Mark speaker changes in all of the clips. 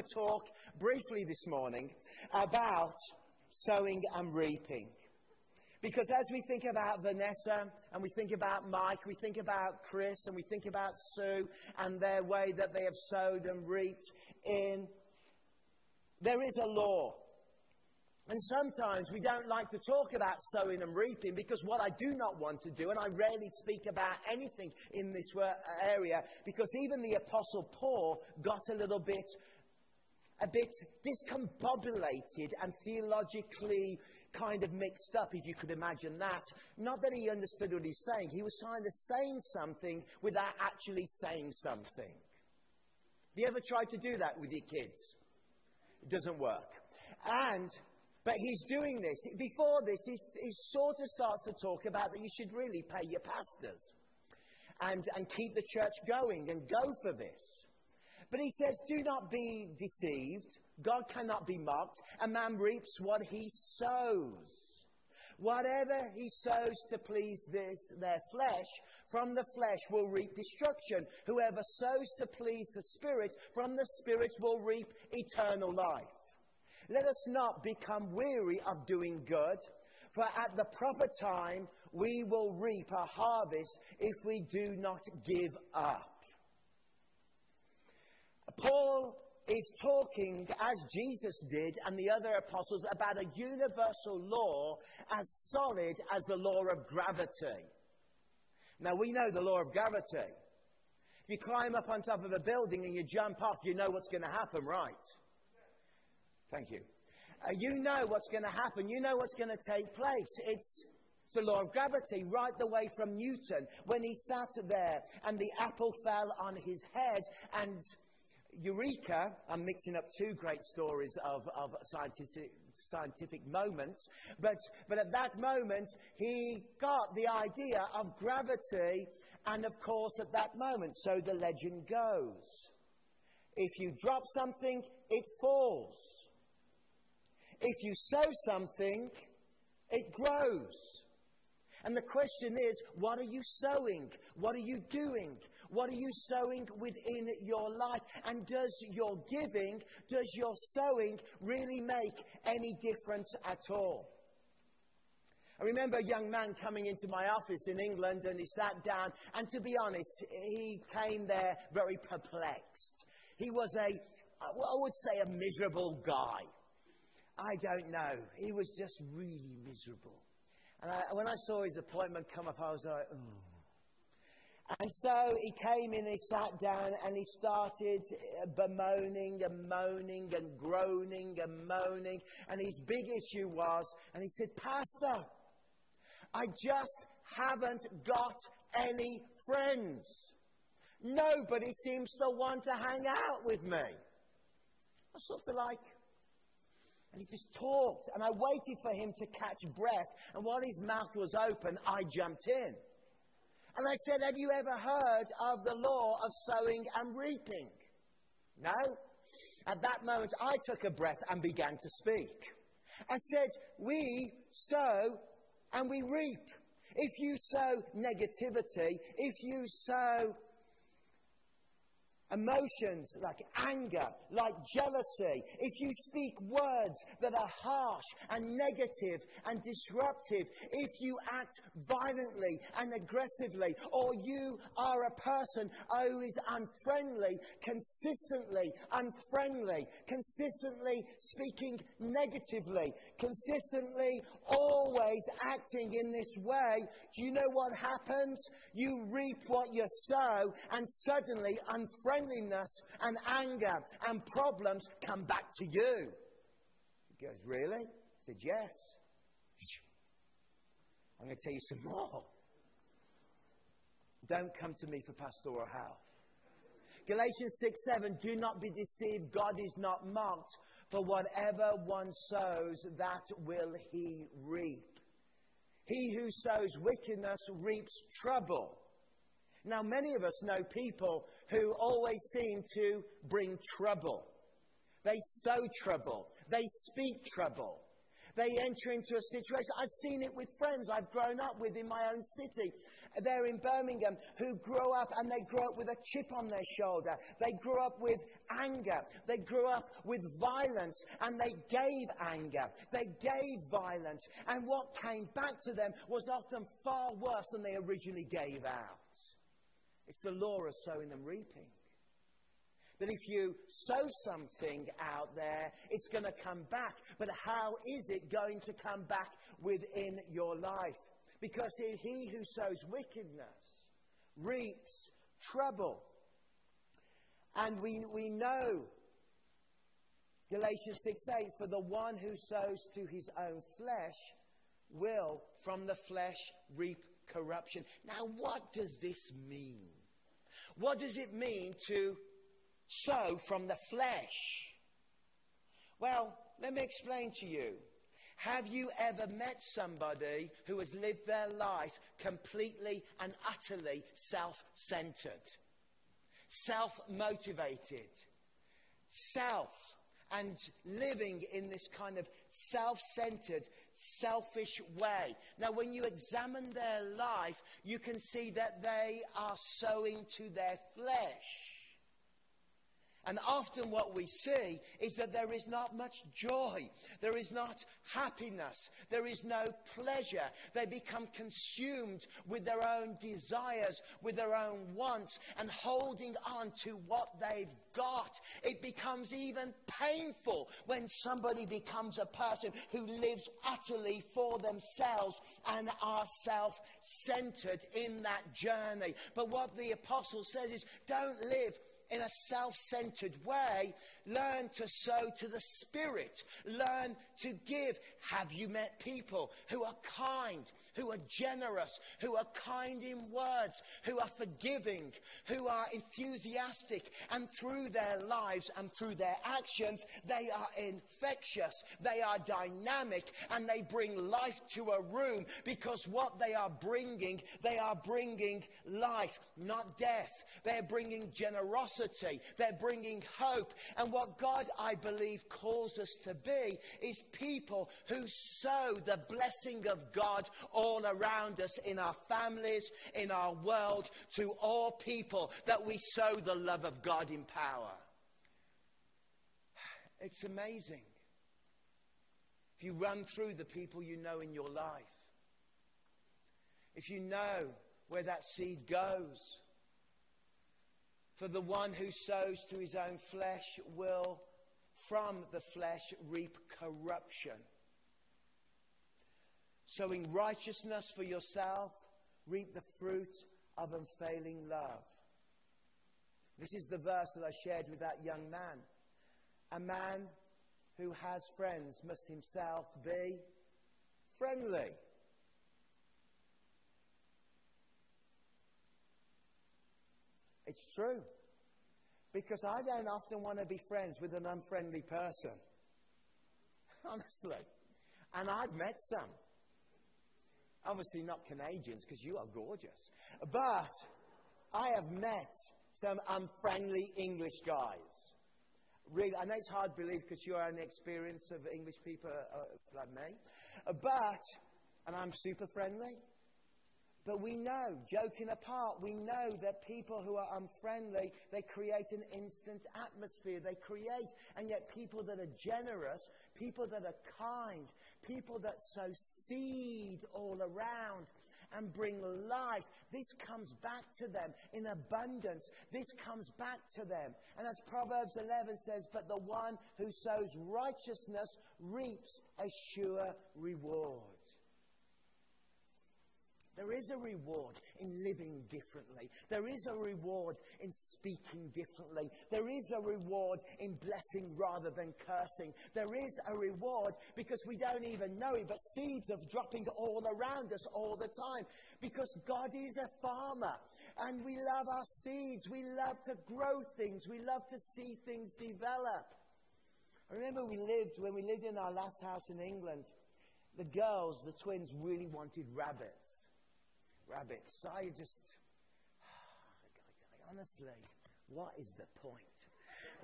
Speaker 1: to talk briefly this morning about sowing and reaping. Because as we think about Vanessa and we think about Mike, we think about Chris and we think about Sue and their way that they have sowed and reaped in, there is a law. And sometimes we don't like to talk about sowing and reaping because what I do not want to do, and I rarely speak about anything in this area, because even the Apostle Paul got a little bit, a bit discombobulated and theologically kind of mixed up, if you could imagine that. Not that he understood what he's saying, he was trying to say something without actually saying something. Have you ever tried to do that with your kids? It doesn't work. And, but he's doing this. Before this, he, he sort of starts to talk about that you should really pay your pastors and, and keep the church going and go for this. But he says, do not be deceived. God cannot be mocked. A man reaps what he sows. Whatever he sows to please this, their flesh, from the flesh will reap destruction. Whoever sows to please the Spirit, from the Spirit will reap eternal life. Let us not become weary of doing good, for at the proper time we will reap a harvest if we do not give up. Paul is talking, as Jesus did and the other apostles, about a universal law as solid as the law of gravity. Now, we know the law of gravity. If you climb up on top of a building and you jump off, you know what's going to happen, right? Thank you. Uh, you know what's going to happen. You know what's going to take place. It's the law of gravity, right the way from Newton, when he sat there and the apple fell on his head and Eureka, I'm mixing up two great stories of, of scientific, scientific moments, but, but at that moment, he got the idea of gravity, and of course, at that moment, so the legend goes. If you drop something, it falls. If you sow something, it grows. And the question is, what are you sowing? What are you doing? What are you sowing within your life? And does your giving, does your sowing really make any difference at all? I remember a young man coming into my office in England and he sat down, and to be honest, he came there very perplexed. He was a, I would say, a miserable guy. I don't know. He was just really miserable. And I, when I saw his appointment come up, I was like, oh. And so he came in, and he sat down, and he started uh, bemoaning and moaning and groaning and moaning. And his big issue was, and he said, Pastor, I just haven't got any friends. Nobody seems to want to hang out with me. I sort of like, and he just talked, and I waited for him to catch breath. And while his mouth was open, I jumped in. And I said, Have you ever heard of the law of sowing and reaping? No. At that moment, I took a breath and began to speak. I said, We sow and we reap. If you sow negativity, if you sow emotions like anger, like jealousy, if you speak words that are harsh and negative and disruptive, if you act violently and aggressively, or you are a person who is unfriendly, consistently unfriendly, consistently speaking negatively, consistently always acting in this way, do you know what happens? You reap what you sow, and suddenly unfriendliness and anger and problems come back to you. He goes, Really? I said, Yes. I'm going to tell you some more. Don't come to me for pastoral help. Galatians 6 7, do not be deceived. God is not mocked. For whatever one sows, that will he reap. He who sows wickedness reaps trouble. Now, many of us know people who always seem to bring trouble. They sow trouble. They speak trouble. They enter into a situation. I've seen it with friends I've grown up with in my own city. there in Birmingham who grow up and they grow up with a chip on their shoulder. They grew up with anger. They grew up with violence and they gave anger. They gave violence. And what came back to them was often far worse than they originally gave out. It's the law of sowing and reaping. That if you sow something out there, it's going to come back. But how is it going to come back within your life? Because he who sows wickedness reaps trouble. And we, we know, Galatians 6 8, for the one who sows to his own flesh will from the flesh reap corruption. Now, what does this mean? What does it mean to sow from the flesh? Well, let me explain to you. Have you ever met somebody who has lived their life completely and utterly self centered, self motivated, self, and living in this kind of self centered, selfish way? Now, when you examine their life, you can see that they are sowing to their flesh. And often what we see is that there is not much joy. There is not happiness. There is no pleasure. They become consumed with their own desires, with their own wants, and holding on to what they've got. It becomes even painful when somebody becomes a person who lives utterly for themselves and are self centered in that journey. But what the apostle says is don't live in a self centered way. Learn to sow to the Spirit. Learn to give. Have you met people who are kind, who are generous, who are kind in words, who are forgiving, who are enthusiastic, and through their lives and through their actions, they are infectious, they are dynamic, and they bring life to a room because what they are bringing, they are bringing life, not death. They're bringing generosity, they're bringing hope. And what God, I believe, calls us to be is people who sow the blessing of God all around us in our families, in our world, to all people, that we sow the love of God in power. It's amazing. If you run through the people you know in your life, if you know where that seed goes, for the one who sows to his own flesh will from the flesh reap corruption. Sowing righteousness for yourself, reap the fruit of unfailing love. This is the verse that I shared with that young man. A man who has friends must himself be friendly. It's true. Because I don't often want to be friends with an unfriendly person. Honestly. And I've met some. Obviously, not Canadians, because you are gorgeous. But I have met some unfriendly English guys. Really, I know it's hard to believe because you're an experience of English people uh, like me. But, and I'm super friendly. But we know, joking apart, we know that people who are unfriendly, they create an instant atmosphere. They create, and yet people that are generous, people that are kind, people that sow seed all around and bring life, this comes back to them in abundance. This comes back to them. And as Proverbs 11 says, but the one who sows righteousness reaps a sure reward. There is a reward in living differently. There is a reward in speaking differently. There is a reward in blessing rather than cursing. There is a reward because we don't even know it, but seeds are dropping all around us all the time because God is a farmer and we love our seeds. We love to grow things. We love to see things develop. I remember we lived, when we lived in our last house in England, the girls, the twins, really wanted rabbits rabbits. I just, honestly, what is the point?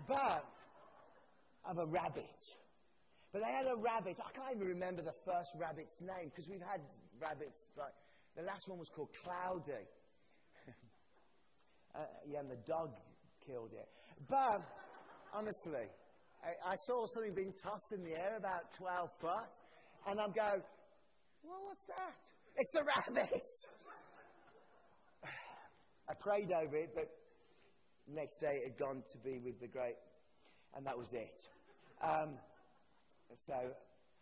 Speaker 1: But of a rabbit. But they had a rabbit. I can't even remember the first rabbit's name because we've had rabbits like The last one was called Cloudy. uh, yeah, and the dog killed it. But honestly, I, I, saw something being tossed in the air about 12 foot, and I'm going, well, what's that? It's the rabbit. I prayed over it, but next day it had gone to be with the great, and that was it. Um, so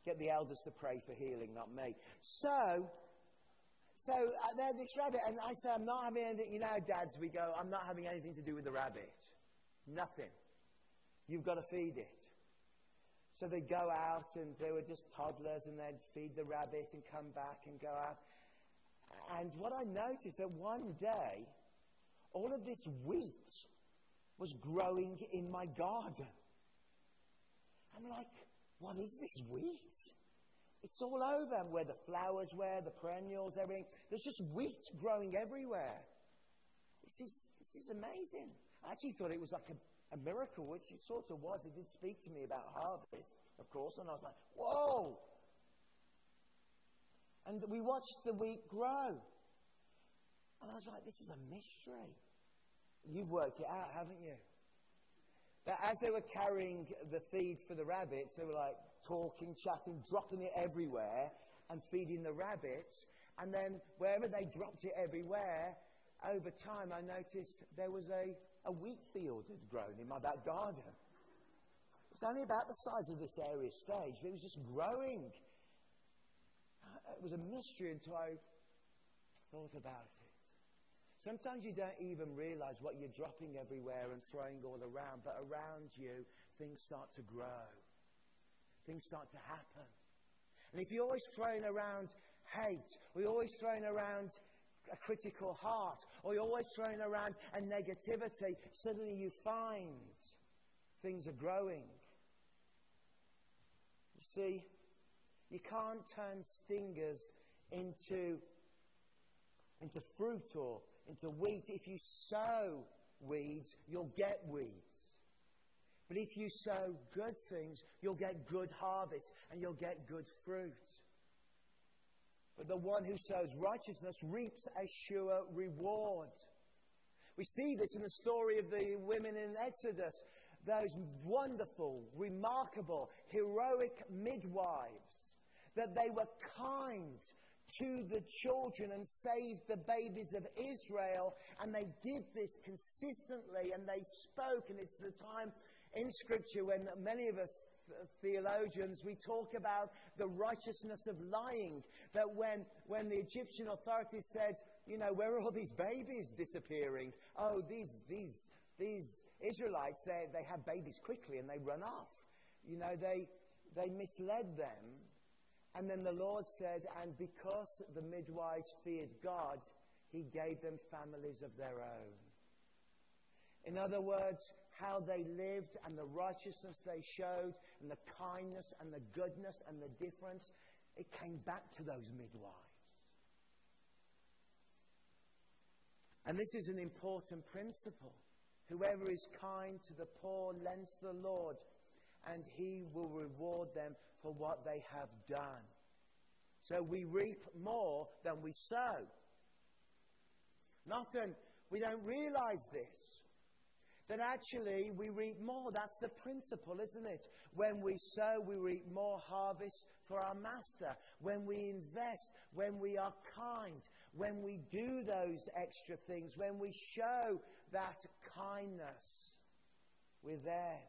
Speaker 1: get the elders to pray for healing, not me. So, so uh, there's this rabbit, and I say, I'm not having anything, you know, dads, we go, I'm not having anything to do with the rabbit. Nothing. You've got to feed it. So they'd go out, and they were just toddlers, and they'd feed the rabbit and come back and go out. And what I noticed that one day, all of this wheat was growing in my garden. I'm like, what is this wheat? It's all over where the flowers were, the perennials, everything. There's just wheat growing everywhere. This is, this is amazing. I actually thought it was like a, a miracle, which it sort of was. It did speak to me about harvest, of course, and I was like, whoa! And we watched the wheat grow. Was like, this is a mystery. You've worked it out, haven't you? That as they were carrying the feed for the rabbits, they were like talking, chatting, dropping it everywhere and feeding the rabbits. And then wherever they dropped it everywhere, over time I noticed there was a, a wheat field had grown in my back garden. It was only about the size of this area stage, but it was just growing. Uh, it was a mystery until I thought about it. Sometimes you don't even realize what you're dropping everywhere and throwing all around, but around you, things start to grow. Things start to happen. And if you're always throwing around hate, or you're always throwing around a critical heart, or you're always throwing around a negativity, suddenly you find things are growing. You see, you can't turn stingers into, into fruit or into wheat. If you sow weeds, you'll get weeds. But if you sow good things, you'll get good harvest and you'll get good fruit. But the one who sows righteousness reaps a sure reward. We see this in the story of the women in Exodus, those wonderful, remarkable, heroic midwives, that they were kind to the children and saved the babies of Israel. And they did this consistently and they spoke. And it's the time in Scripture when many of us theologians, we talk about the righteousness of lying. That when, when the Egyptian authorities said, you know, where are all these babies disappearing? Oh, these, these, these Israelites, they, they have babies quickly and they run off. You know, they, they misled them and then the Lord said, and because the midwives feared God, he gave them families of their own. In other words, how they lived and the righteousness they showed and the kindness and the goodness and the difference, it came back to those midwives. And this is an important principle. Whoever is kind to the poor lends to the Lord, and he will reward them for what they have done. So we reap more than we sow. And often we don't realize this. That actually we reap more. That's the principle, isn't it? When we sow, we reap more harvest for our master. When we invest, when we are kind, when we do those extra things, when we show that kindness, we're there.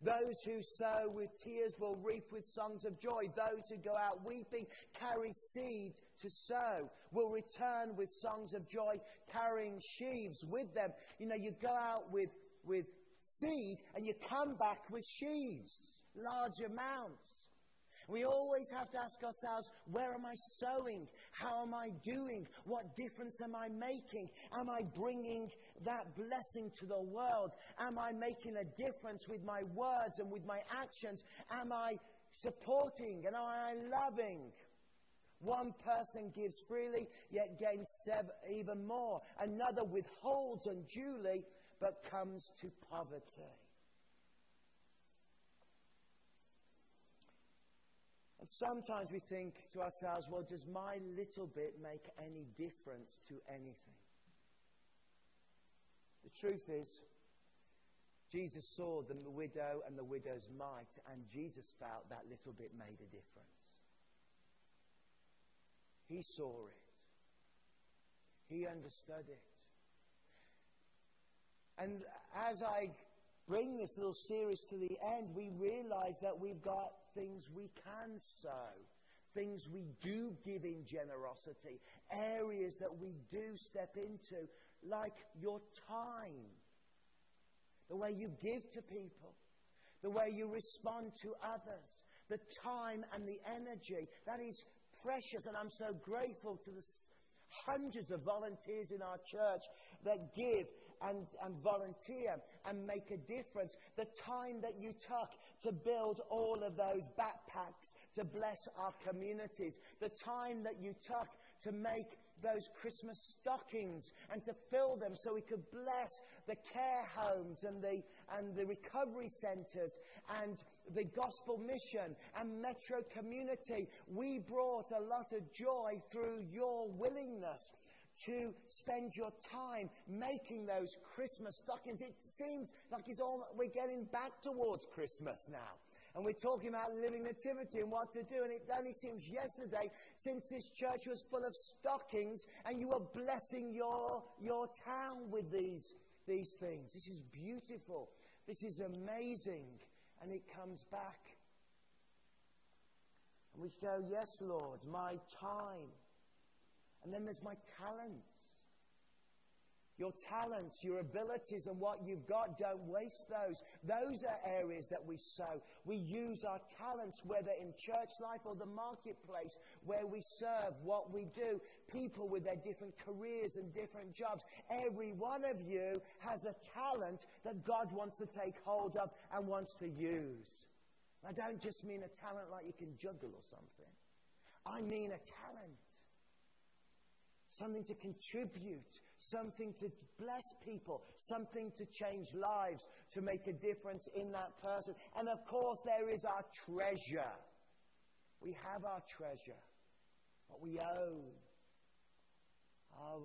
Speaker 1: Those who sow with tears will reap with songs of joy. Those who go out weeping, carry seed to sow, will return with songs of joy, carrying sheaves with them. You know, you go out with, with seed and you come back with sheaves, large amounts. We always have to ask ourselves, where am I sowing? How am I doing? What difference am I making? Am I bringing that blessing to the world? Am I making a difference with my words and with my actions? Am I supporting and am I loving? One person gives freely, yet gains seven, even more. Another withholds unduly, but comes to poverty. Sometimes we think to ourselves, well, does my little bit make any difference to anything? The truth is, Jesus saw the widow and the widow's mite, and Jesus felt that little bit made a difference. He saw it. He understood it. And as I bring this little series to the end, we realize that we've got things we can sow, things we do give in generosity, areas that we do step into, like your time, the way you give to people, the way you respond to others, the time and the energy. That is precious, and I'm so grateful to the hundreds of volunteers in our church that give and, and volunteer and make a difference. The time that you took to build all of those backpacks to bless our communities, the time that you took to make those Christmas stockings and to fill them so we could bless the care homes and the, and the recovery centres and the gospel mission and metro community. We brought a lot of joy through your willingness to spend your time making those Christmas stockings. It seems like it's all, we're getting back towards Christmas now. And we're talking about living nativity and what to do. And it only seems yesterday since this church was full of stockings and you were blessing your, your town with these, these things. This is beautiful. This is amazing. And it comes back. And we go, Yes, Lord, my time. And then there's my talents. Your talents, your abilities, and what you've got, don't waste those. Those are areas that we sow. We use our talents, whether in church life or the marketplace, where we serve, what we do, people with their different careers and different jobs. Every one of you has a talent that God wants to take hold of and wants to use. I don't just mean a talent like you can juggle or something. I mean a talent something to contribute, something to bless people, something to change lives, to make a difference in that person. And of course, there is our treasure. We have our treasure, what we own,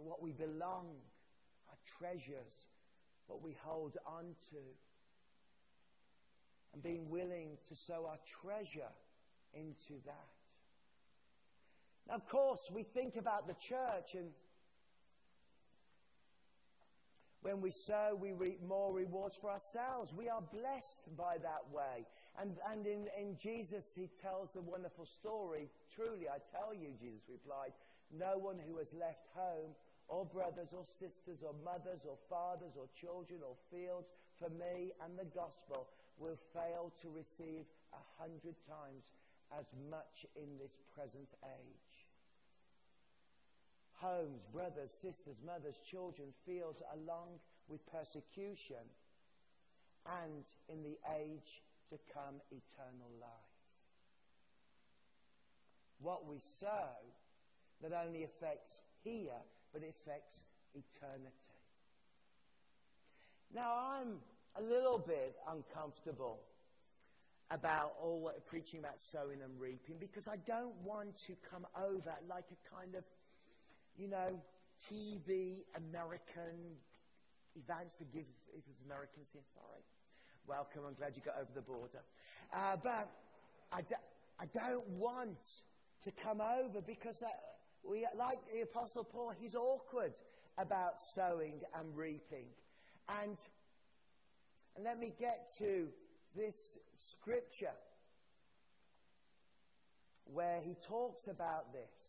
Speaker 1: what we belong, our treasures, what we hold on to. And being willing to sow our treasure into that. Of course, we think about the church, and when we sow, we reap more rewards for ourselves. We are blessed by that way. And, and in, in Jesus, he tells the wonderful story. Truly, I tell you, Jesus replied, no one who has left home, or brothers, or sisters, or mothers, or fathers, or children, or fields for me and the gospel will fail to receive a hundred times as much in this present age homes, brothers, sisters, mothers, children, fields, along with persecution, and in the age to come, eternal life. What we sow not only affects here, but it affects eternity. Now, I'm a little bit uncomfortable about all preaching about sowing and reaping because I don't want to come over like a kind of you know, TV American events. Forgive if it's Americans here, sorry. Welcome, I'm glad you got over the border. Uh, but I, do, I don't want to come over because uh, we, like the Apostle Paul, he's awkward about sowing and reaping. And, and let me get to this scripture where he talks about this.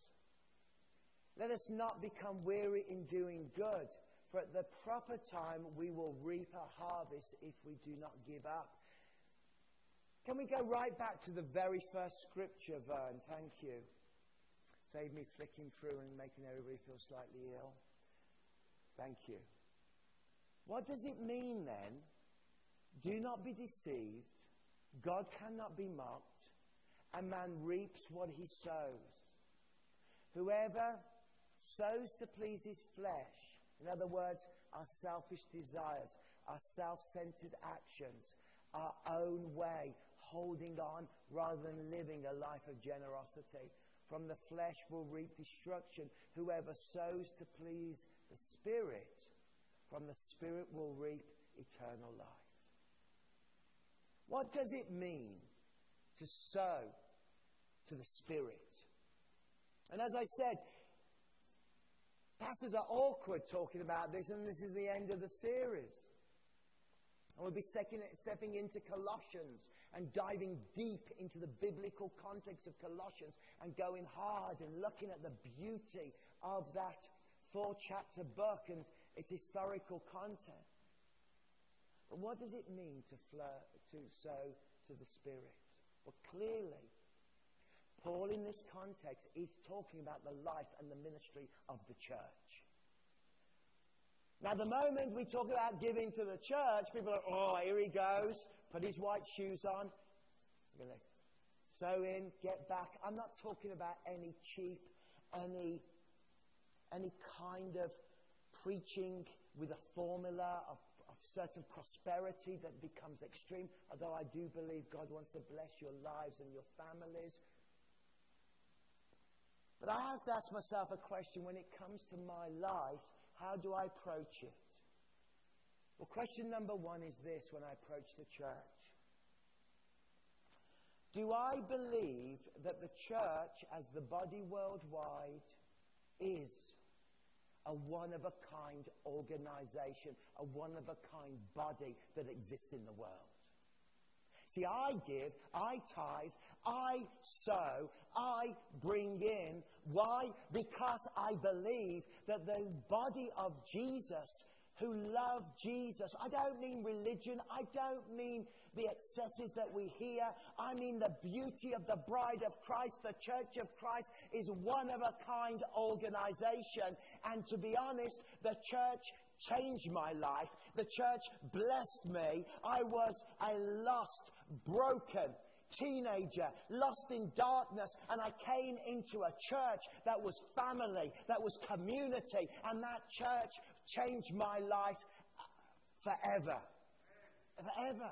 Speaker 1: Let us not become weary in doing good, for at the proper time we will reap a harvest if we do not give up. Can we go right back to the very first scripture, Vern? Thank you. Save me flicking through and making everybody feel slightly ill. Thank you. What does it mean then? Do not be deceived. God cannot be mocked. A man reaps what he sows. Whoever sows to please his flesh. In other words, our selfish desires, our self centered actions, our own way, holding on rather than living a life of generosity. From the flesh will reap destruction. Whoever sows to please the Spirit, from the Spirit will reap eternal life. What does it mean to sow to the Spirit? And as I said, pastors are awkward talking about this, and this is the end of the series. And we'll be stepping, into Colossians and diving deep into the biblical context of Colossians and going hard and looking at the beauty of that four chapter book and its historical content. But what does it mean to, flow, to sow to the Spirit? Well, clearly, Paul in this context is talking about the life and the ministry of the church. Now, the moment we talk about giving to the church, people are, oh, here he goes, put his white shoes on. Going to sow in, get back. I'm not talking about any cheap, any, any kind of preaching with a formula of, of certain prosperity that becomes extreme, although I do believe God wants to bless your lives and your families. But I have to ask myself a question when it comes to my life how do I approach it? Well, question number one is this when I approach the church Do I believe that the church, as the body worldwide, is a one of a kind organization, a one of a kind body that exists in the world? See, I give, I tithe, I sow, I bring in. Why? Because I believe that the body of Jesus who love Jesus. I don't mean religion. I don't mean the excesses that we hear. I mean the beauty of the bride of Christ. The church of Christ is one of a kind organization. And to be honest, the church changed my life. The church blessed me. I was a lost, broken, teenager, lost in darkness, and I came into a church that was family, that was community, and that church changed my life forever. Forever.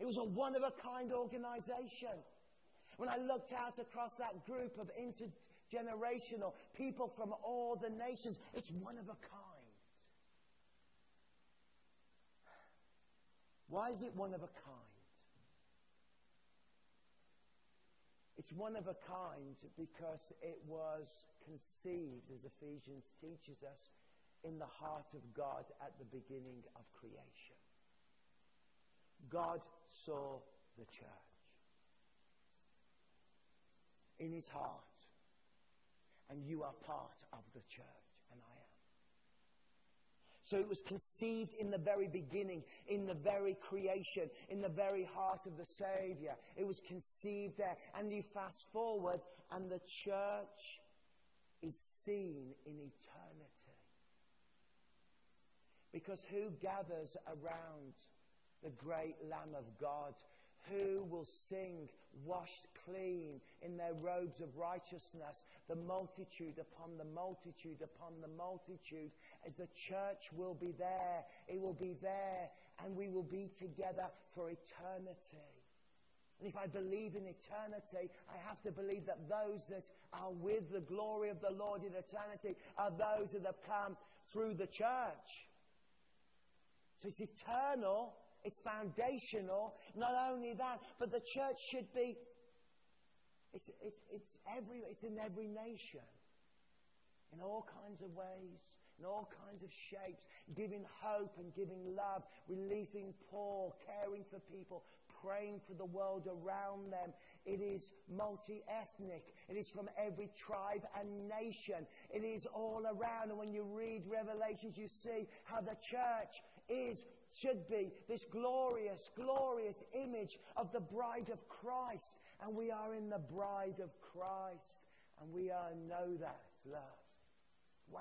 Speaker 1: It was a one of a kind organization. When I looked out across that group of intergenerational people from all the nations, it's one of a kind. Why is it one of a kind? It's one of a kind because it was conceived, as Ephesians teaches us, in the heart of God at the beginning of creation. God saw the church in his heart, and you are part of the church. So it was conceived in the very beginning, in the very creation, in the very heart of the Savior. It was conceived there. And you fast forward, and the church is seen in eternity. Because who gathers around the great Lamb of God? Who will sing washed clean in their robes of righteousness, the multitude upon the multitude upon the multitude, the church will be there. It will be there, and we will be together for eternity. And if I believe in eternity, I have to believe that those that are with the glory of the Lord in eternity are those that have come through the church. So it's eternal it's foundational. Not only that, but the church should be, it's, it's, it's, every, it's in every nation. In all kinds of ways, in all kinds of shapes, giving hope and giving love, relieving poor, caring for people, praying for the world around them. It is multi ethnic. It is from every tribe and nation. It is all around. And when you read Revelations, you see how the church is should be this glorious, glorious image of the bride of Christ. And we are in the bride of Christ. And we are know that love. Wow.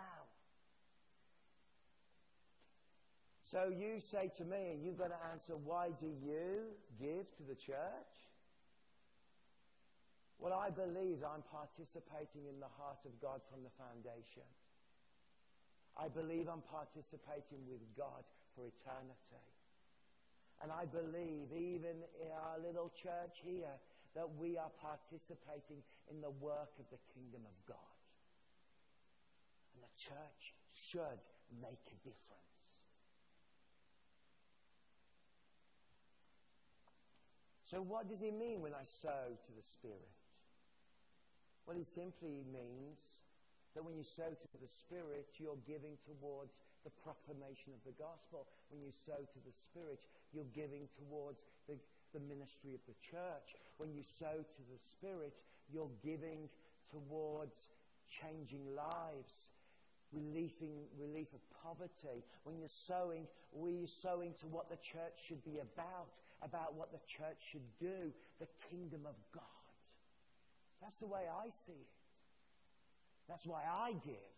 Speaker 1: So you say to me, and you've got to answer, why do you give to the church? Well, I believe I'm participating in the heart of God from the foundation. I believe I'm participating with God for eternity. And I believe, even in our little church here, that we are participating in the work of the kingdom of God. And the church should make a difference. So, what does he mean when I sow to the Spirit? Well, it simply means that when you sow to the Spirit, you're giving towards the proclamation of the gospel. When you sow to the Spirit, you're giving towards the, the ministry of the church. When you sow to the Spirit, you're giving towards changing lives, relieving, relief of poverty. When you're sowing, we're sowing to what the church should be about, about what the church should do, the kingdom of God. That's the way I see it. That's why I give.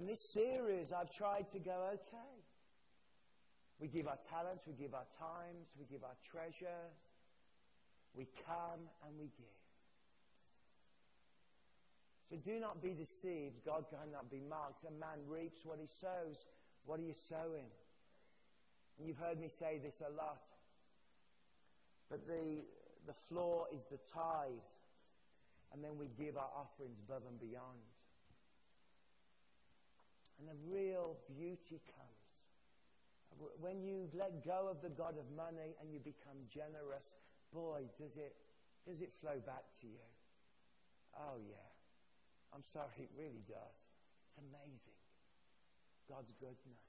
Speaker 1: And this series, I've tried to go, okay. We give our talents, we give our times, we give our treasures. We come and we give. So do not be deceived. God cannot be mocked. A man reaps what he sows. What are you sowing? And you've heard me say this a lot. But the, the floor is the tithe. And then we give our offerings above and beyond. And the real beauty comes. When you let go of the God of money and you become generous, boy, does it, does it flow back to you. Oh, yeah. I'm sorry, it really does. It's amazing. God's goodness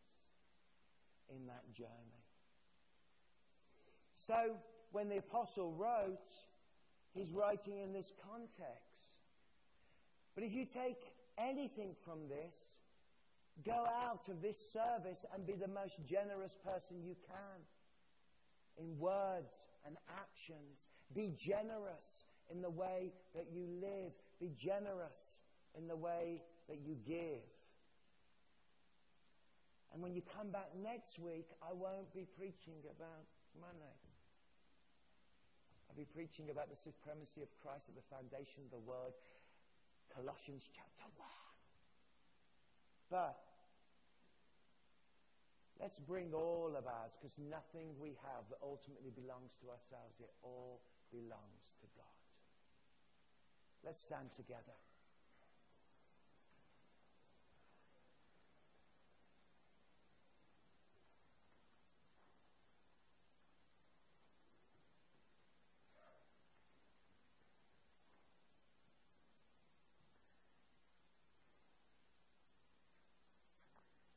Speaker 1: in that journey. So, when the apostle wrote, he's writing in this context. But if you take anything from this, go out of this service and be the most generous person you can in words and actions. Be generous in the way that you live. Be generous in the way that you give. And when you come back next week, I won't be preaching about money. I'll be preaching about the supremacy of Christ at the foundation of the world, Colossians chapter 1. But let's bring all of ours, because nothing we have that ultimately belongs to ourselves, it all belongs to God. Let's stand together.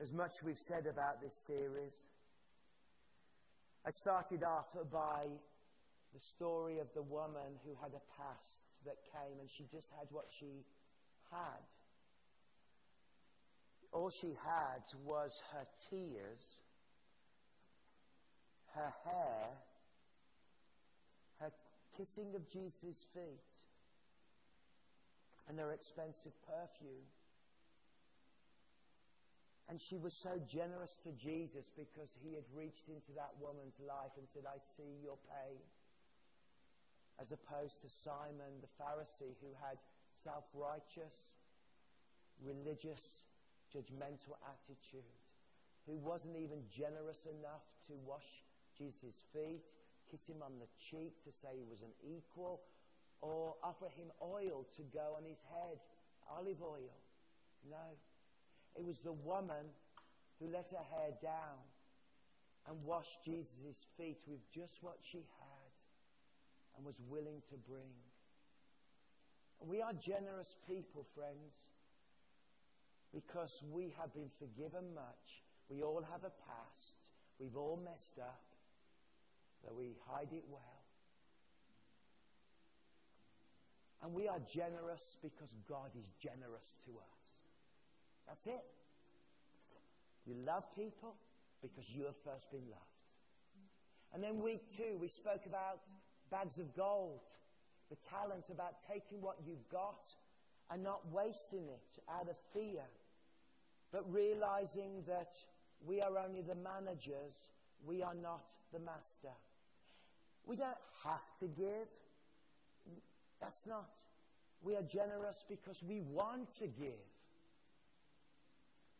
Speaker 1: As much we've said about this series. I started off by the story of the woman who had a past that came and she just had what she had. All she had was her tears, her hair, her kissing of Jesus' feet, and her expensive perfume. And she was so generous to Jesus because he had reached into that woman's life and said, I see your pain. As opposed to Simon the Pharisee who had self righteous, religious, judgmental attitude, who wasn't even generous enough to wash Jesus' feet, kiss him on the cheek to say he was an equal, or offer him oil to go on his head, olive oil. No. It was the woman who let her hair down and washed Jesus' feet with just what she had and was willing to bring. We are generous people, friends, because we have been forgiven much. We all have a past. We've all messed up, but we hide it well. And we are generous because God is generous to us. That's it. You love people because you have first been loved. And then week two, we spoke about bags of gold, the talent about taking what you've got and not wasting it out of fear, but realizing that we are only the managers, we are not the master. We don't have to give. That's not. We are generous because we want to give.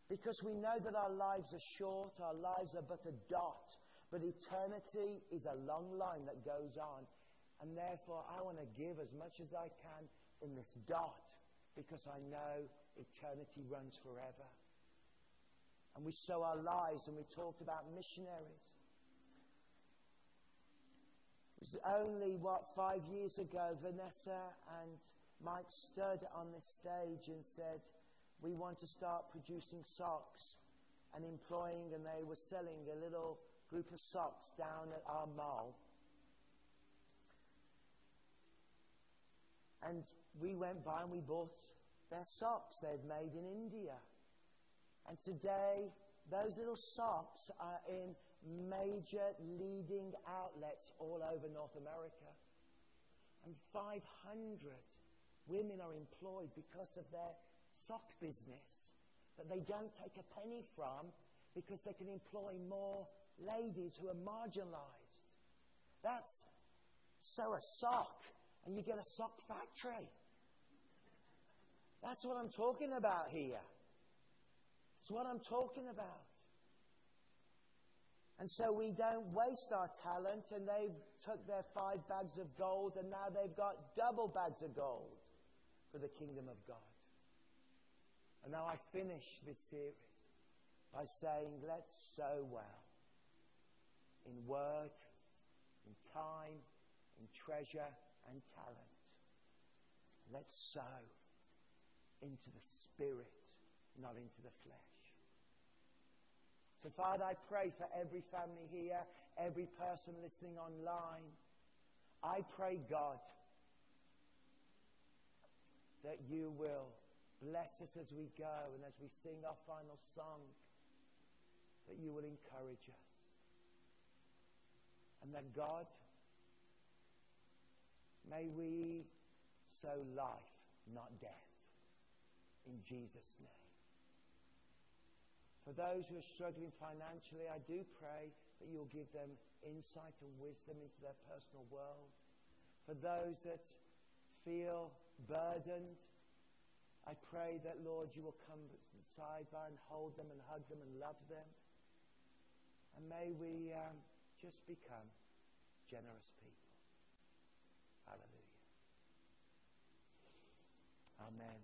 Speaker 1: Because we know that our lives are short, our lives are but a dot, but eternity is a long line that goes on. And therefore, I want to give as much as I can in this dot because I know eternity runs forever. And we sow our lives, and we talked about missionaries. It was only, what, five years ago, Vanessa and Mike stood on this stage and said, We want to start producing socks and employing, and they were selling a little group of socks down at our mall. And we went by and we bought their socks they'd made in India. And today, those little socks are in major leading outlets all over North America. And 500 women are employed because of their sock business that they don't take a penny from because they can employ more ladies who are marginalized. That's sew a sock and you get a sock factory. That's what I'm talking about here. It's what I'm talking about. And so we don't waste our talent, and they took their five bags of gold, and now they've got double bags of gold for the kingdom of God. And now I finish this series by saying, let's sow well in word, in time, in treasure, and talent. Let's sow into the spirit, not into the flesh. So, Father, I pray for every family here, every person listening online. I pray, God, that you will bless us as we go and as we sing our final song, that you will encourage us. And that, God, may we sow life, not death. In Jesus' name. For those who are struggling financially, I do pray that you'll give them insight and wisdom into their personal world. For those that feel burdened, I pray that, Lord, you will come side by and hold them and hug them and love them. And may we um, just become generous people. Hallelujah. Amen.